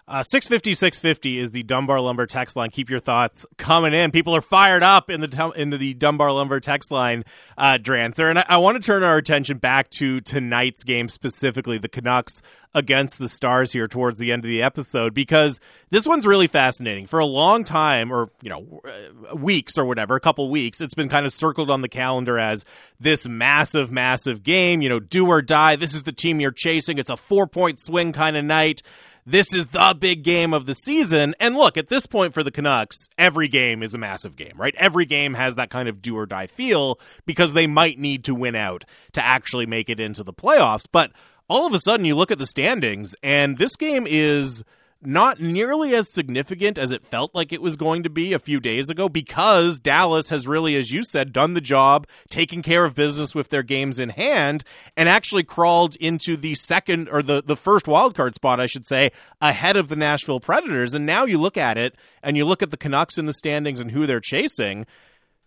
uh, 650 650 is the Dunbar Lumber text line. Keep your thoughts coming in. People are fired up in the into the Dunbar Lumber text line, uh, Dranther. And I, I want to turn our attention back to tonight's game specifically, the Canucks against the Stars here towards the end of the episode, because this one's really fascinating. For a long time, or, you know, uh, weeks or whatever, a couple weeks, it's been kind of circled on the calendar as this massive, massive game, you know, do or die. This is the team you're chasing. It's a four point swing kind of night this is the big game of the season. And look, at this point for the Canucks, every game is a massive game, right? Every game has that kind of do or die feel because they might need to win out to actually make it into the playoffs. But all of a sudden, you look at the standings, and this game is not nearly as significant as it felt like it was going to be a few days ago because Dallas has really, as you said, done the job, taken care of business with their games in hand, and actually crawled into the second or the, the first wildcard spot, I should say, ahead of the Nashville Predators. And now you look at it and you look at the Canucks in the standings and who they're chasing.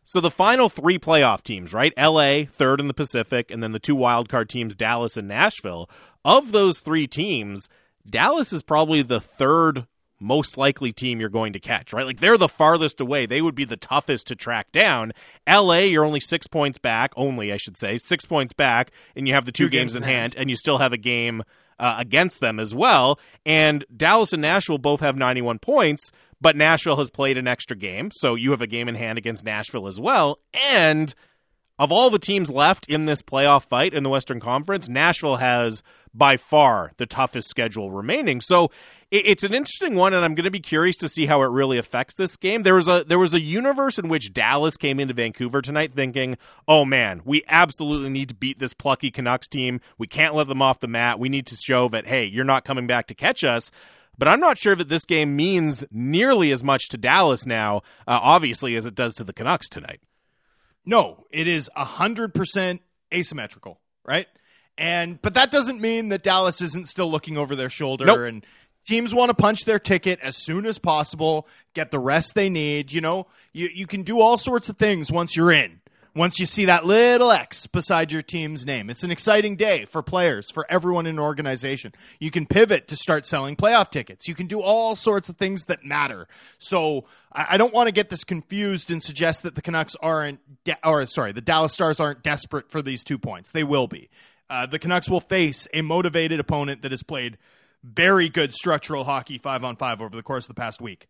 So the final three playoff teams, right? LA, third in the Pacific, and then the two wildcard teams, Dallas and Nashville. Of those three teams, Dallas is probably the third most likely team you're going to catch, right? Like they're the farthest away. They would be the toughest to track down. LA, you're only six points back, only, I should say, six points back, and you have the two, two games, games, in hand, and you still have a game uh, against them as well. And Dallas and Nashville both have 91 points, but Nashville has played an extra game, so you have a game in hand against Nashville as well. And of all the teams left in this playoff fight in the Western Conference, Nashville has by far the toughest schedule remaining. So it's an interesting one, and I'm going to be curious to see how it really affects this game. There was a there was a universe in which Dallas came into Vancouver tonight thinking, "Oh man, we absolutely need to beat this plucky Canucks team. We can't let them off the mat. We need to show that hey, you're not coming back to catch us." But I'm not sure that this game means nearly as much to Dallas now, uh, obviously, as it does to the Canucks tonight. No, it is 100% asymmetrical, right? And but that doesn't mean that Dallas isn't still looking over their shoulder nope. and teams want to punch their ticket as soon as possible, get the rest they need, you know. You you can do all sorts of things once you're in. Once you see that little X beside your team's name. It's an exciting day for players, for everyone in an organization. You can pivot to start selling playoff tickets. You can do all sorts of things that matter. So I don't want to get this confused and suggest that the Canucks aren't, de- or sorry, the Dallas Stars aren't desperate for these two points. They will be. Uh, the Canucks will face a motivated opponent that has played very good structural hockey five on five over the course of the past week.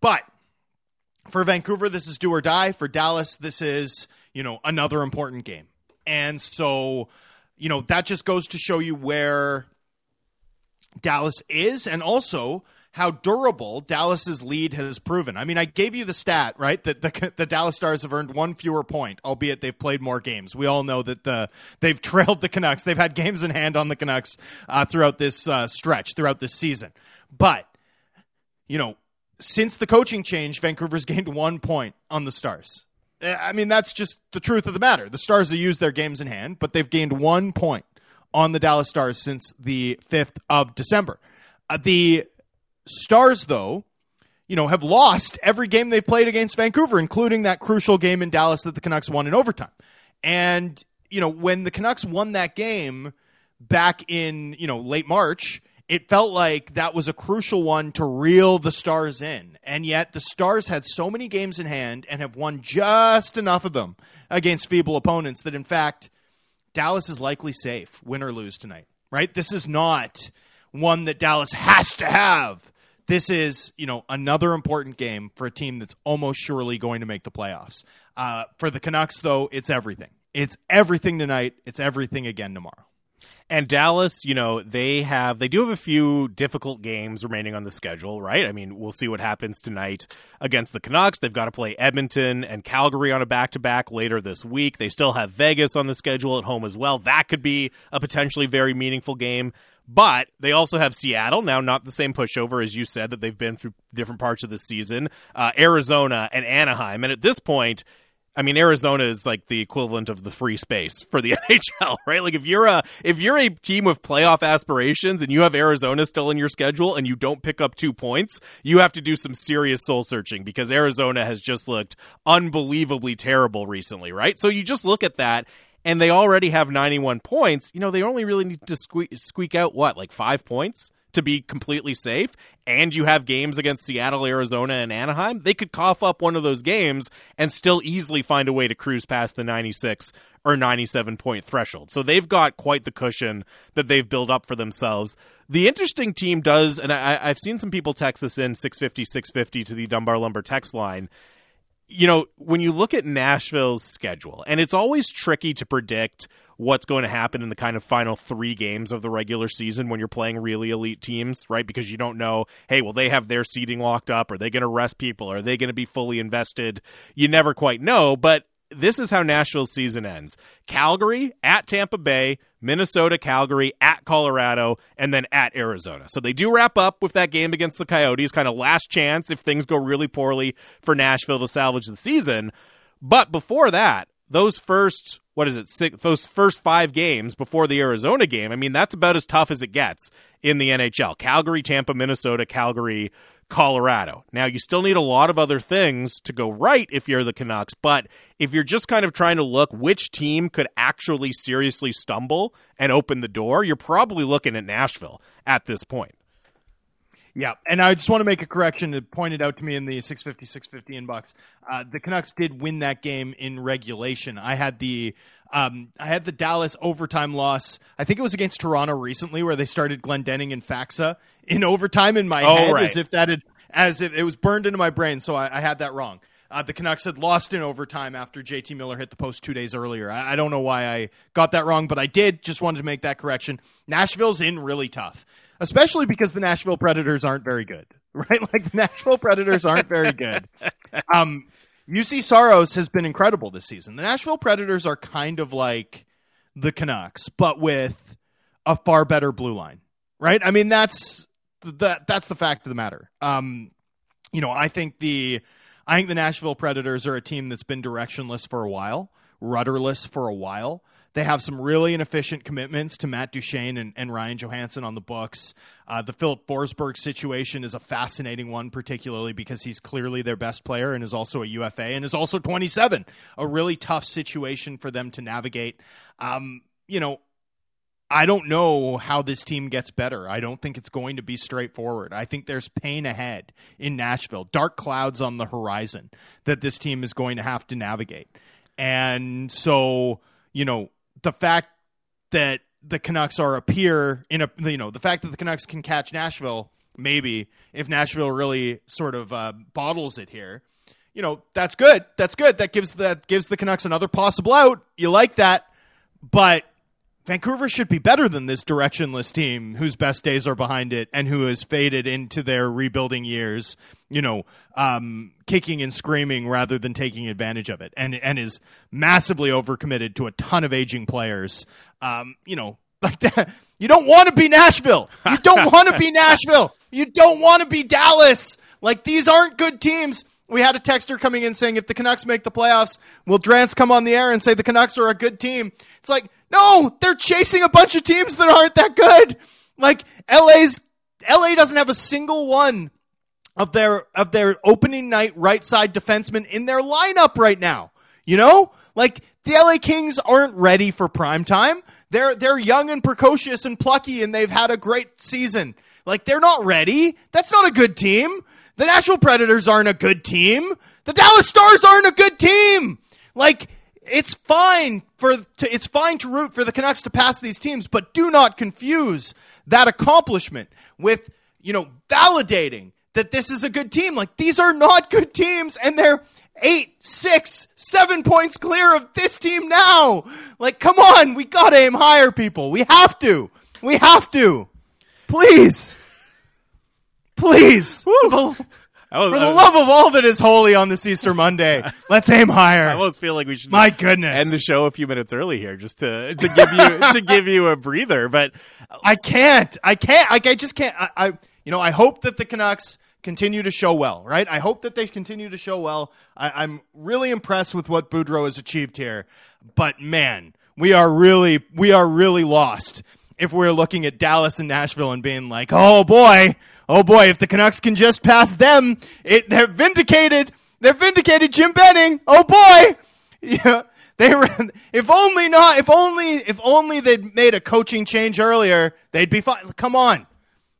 But for Vancouver, this is do or die. For Dallas, this is, you know, another important game. And so, you know, that just goes to show you where Dallas is and also how durable Dallas's lead has proven. I mean, I gave you the stat, right? That the, the Dallas Stars have earned one fewer point, albeit they've played more games. We all know that the they've trailed the Canucks. They've had games in hand on the Canucks uh, throughout this uh, stretch, throughout this season. But, you know, since the coaching change, Vancouver's gained one point on the Stars. Eh, I mean, that's just the truth of the matter. The Stars have used their games in hand, but they've gained one point on the Dallas Stars since the 5th of December. Uh, the Stars, though, you know, have lost every game they've played against Vancouver, including that crucial game in Dallas that the Canucks won in overtime. And, you know, when the Canucks won that game back in, you know, late March, it felt like that was a crucial one to reel the Stars in. And yet the Stars had so many games in hand and have won just enough of them against feeble opponents that, in fact, Dallas is likely safe, win or lose tonight, right? This is not one that Dallas has to have this is you know another important game for a team that's almost surely going to make the playoffs. Uh, for the Canucks, though, it's everything. It's everything tonight. It's everything again tomorrow. And Dallas, you know, they have they do have a few difficult games remaining on the schedule, right? I mean, we'll see what happens tonight against the Canucks. They've got to play Edmonton and Calgary on a back-to-back later this week. They still have Vegas on the schedule at home as well. That could be a potentially very meaningful game. But they also have Seattle now, not the same pushover as you said that they've been through different parts of the season. Uh, Arizona and Anaheim, and at this point, I mean, Arizona is like the equivalent of the free space for the NHL, right? Like if you're a if you're a team with playoff aspirations and you have Arizona still in your schedule and you don't pick up two points, you have to do some serious soul searching because Arizona has just looked unbelievably terrible recently, right? So you just look at that and they already have 91 points, you know, they only really need to squeak, squeak out what, like five points to be completely safe. And you have games against Seattle, Arizona, and Anaheim. They could cough up one of those games and still easily find a way to cruise past the 96 or 97 point threshold. So they've got quite the cushion that they've built up for themselves. The interesting team does, and I, have seen some people text this in 650, 650 to the Dunbar Lumber text line you know, when you look at Nashville's schedule, and it's always tricky to predict what's going to happen in the kind of final three games of the regular season when you're playing really elite teams, right? Because you don't know, hey, will they have their seating locked up? Are they going to rest people? Are they going to be fully invested? You never quite know, but this is how Nashville's season ends. Calgary at Tampa Bay, Minnesota, Calgary at Colorado, and then at Arizona. So they do wrap up with that game against the Coyotes, kind of last chance if things go really poorly for Nashville to salvage the season. But before that, those first what is it six, those first five games before the Arizona game I mean that's about as tough as it gets in the NHL Calgary Tampa Minnesota Calgary Colorado. Now, you still need a lot of other things to go right if you're the Canucks, but if you're just kind of trying to look which team could actually seriously stumble and open the door, you're probably looking at Nashville at this point. Yeah, and I just want to make a correction. It pointed out to me in the 650 650 inbox. Uh, the Canucks did win that game in regulation. I had the um, I had the Dallas overtime loss. I think it was against Toronto recently, where they started Glendening and Faksa in overtime in my oh, head, right. as if that had as if it was burned into my brain. So I, I had that wrong. Uh, the Canucks had lost in overtime after JT Miller hit the post two days earlier. I, I don't know why I got that wrong, but I did. Just wanted to make that correction. Nashville's in really tough, especially because the Nashville Predators aren't very good, right? Like the Nashville Predators aren't very good. Um, Juuse Saros has been incredible this season. The Nashville Predators are kind of like the Canucks, but with a far better blue line, right? I mean, that's that that's the fact of the matter. Um, you know, I think the I think the Nashville Predators are a team that's been directionless for a while, rudderless for a while. They have some really inefficient commitments to Matt Duchene and, and Ryan Johansen on the books. Uh, the Filip Forsberg situation is a fascinating one, particularly because he's clearly their best player and is also a UFA and is also 27. A really tough situation for them to navigate. Um, you know, I don't know how this team gets better. I don't think it's going to be straightforward. I think there's pain ahead in Nashville, dark clouds on the horizon that this team is going to have to navigate. And so, you know, the fact that the Canucks are a peer in a, you know, the fact that the Canucks can catch Nashville, maybe if Nashville really sort of uh, bottles it here, you know, that's good. That's good. That gives that gives the Canucks another possible out. You like that, but Vancouver should be better than this directionless team whose best days are behind it and who has faded into their rebuilding years, you know, um, kicking and screaming rather than taking advantage of it and, and is massively overcommitted to a ton of aging players. Um, you know, like that. You don't want to be Nashville. You don't want to be Nashville. You don't want to be Dallas. Like these aren't good teams. We had a texter coming in saying if the Canucks make the playoffs, will Drance come on the air and say the Canucks are a good team? It's like, no, they're chasing a bunch of teams that aren't that good. Like LA's LA doesn't have a single one of their of their opening night right side defensemen in their lineup right now. You know? Like the LA Kings aren't ready for prime time. They're they're young and precocious and plucky and they've had a great season. Like they're not ready. That's not a good team. The Nashville Predators aren't a good team. The Dallas Stars aren't a good team. Like it's fine for to, it's fine to root for the Canucks to pass these teams, but do not confuse that accomplishment with you know validating that this is a good team. Like these are not good teams, and they're eight, six, seven points clear of this team now. Like, come on, we gotta aim higher, people. We have to. We have to. Please. Please. Was, For the love of all that is holy on this Easter Monday, let's aim higher. I almost feel like we should. My goodness, end the show a few minutes early here, just to to give you to give you a breather. But I can't. I can't. I, I just can't. I, I you know I hope that the Canucks continue to show well. Right. I hope that they continue to show well. I, I'm really impressed with what Boudreau has achieved here. But man, we are really we are really lost if we're looking at Dallas and Nashville and being like, oh boy oh boy, if the Canucks can just pass them, it, they're vindicated. They're vindicated. Jim Benning. Oh boy. Yeah. They were, if only not, if only, if only they'd made a coaching change earlier, they'd be fine. Come on.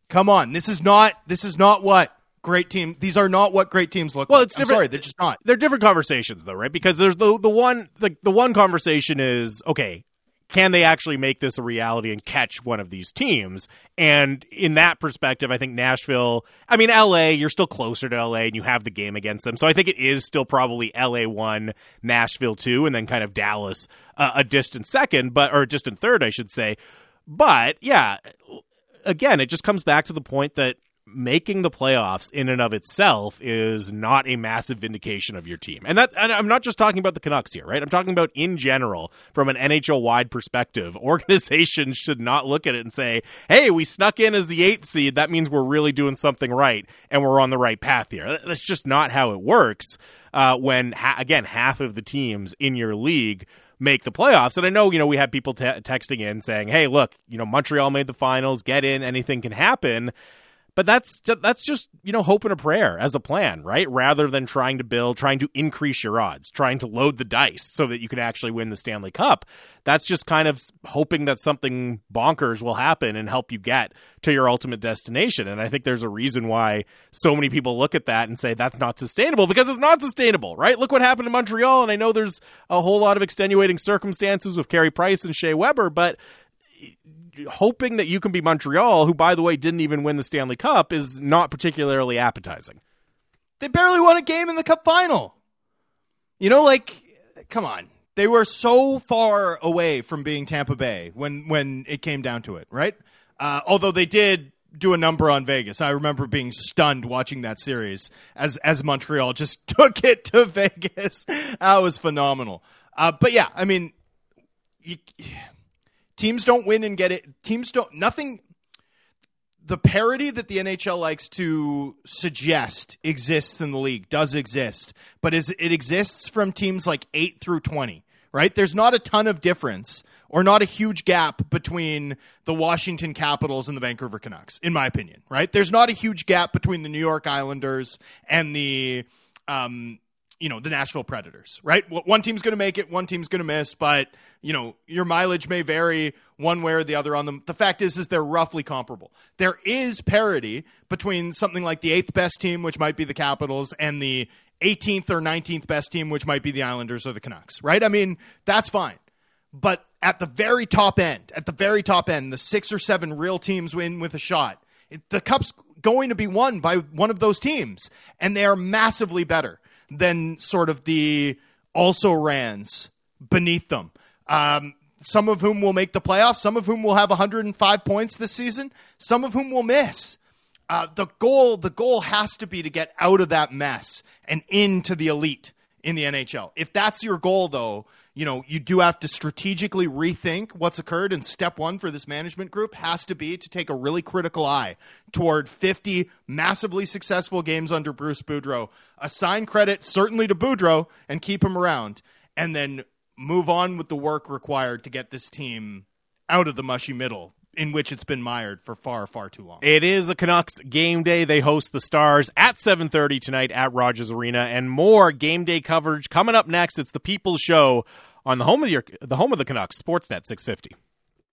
Come on. This is not, this is not what great team. These are not what great teams look well, like. it's different. I'm sorry, they're just not. They're different conversations though, right? Because there's the the one the the one conversation is okay can they actually make this a reality and catch one of these teams? And in that perspective, I think Nashville, I mean, LA, you're still closer to LA and you have the game against them. So I think it is still probably LA 1, Nashville 2, and then kind of Dallas uh, a distant second, but, or a distant third, I should say. But yeah, again, it just comes back to the point that making the playoffs in and of itself is not a massive vindication of your team. And that and I'm not just talking about the Canucks here, right? I'm talking about in general from an NHL wide perspective. Organizations should not look at it and say, "Hey, we snuck in as the 8th seed. That means we're really doing something right and we're on the right path here." That's just not how it works. Uh, when ha- again, half of the teams in your league make the playoffs. And I know, you know, we have people t- texting in saying, "Hey, look, you know, Montreal made the finals. Get in. Anything can happen." But that's that's just you know hope and a prayer as a plan, right? Rather than trying to build, trying to increase your odds, trying to load the dice so that you can actually win the Stanley Cup. That's just kind of hoping that something bonkers will happen and help you get to your ultimate destination. And I think there's a reason why so many people look at that and say that's not sustainable because it's not sustainable, right? Look what happened in Montreal, and I know there's a whole lot of extenuating circumstances with Carey Price and Shea Weber, but hoping that you can be Montreal, who by the way didn't even win the Stanley Cup, is not particularly appetizing. They barely won a game in the Cup final. You know, like, come on. They were so far away from being Tampa Bay when when it came down to it, right? Uh, although they did do a number on Vegas. I remember being stunned watching that series as as Montreal just took it to Vegas. That was phenomenal. Uh, but yeah, I mean, you, teams don't win and get it. Teams don't nothing. The parity that the NHL likes to suggest exists in the league does exist, but is it exists from teams like eight through twenty. Right? There's not a ton of difference or not a huge gap between the Washington Capitals and the Vancouver Canucks, in my opinion, right? There's not a huge gap between the New York Islanders and the, um, you know, the Nashville Predators, right? One team's going to make it, one team's going to miss, but you know, your mileage may vary one way or the other on them. The fact is, is they're roughly comparable. There is parity between something like the eighth best team, which might be the Capitals, and the 18th or 19th best team, which might be the Islanders or the Canucks, right? I mean, that's fine. But at the very top end, at the very top end, the six or seven real teams win with a shot. It, the cup's going to be won by one of those teams, and they are massively better than sort of the also rans beneath them. Um, some of whom will make the playoffs, some of whom will have 105 points this season, some of whom will miss. Uh, the goal, the goal has to be to get out of that mess and into the elite in the NHL. If that's your goal, though, you know, you do have to strategically rethink what's occurred. And step one for this management group has to be to take a really critical eye toward 50 massively successful games under Bruce Boudreau. Assign credit certainly to Boudreau and keep him around. And then move on with the work required to get this team out of the mushy middle in which it's been mired for far, far too long. It is a Canucks game day. They host the Stars at 7:30 tonight at Rogers Arena, and more game day coverage coming up next. It's the People's Show on the home of your the home of the Canucks, Sportsnet 650.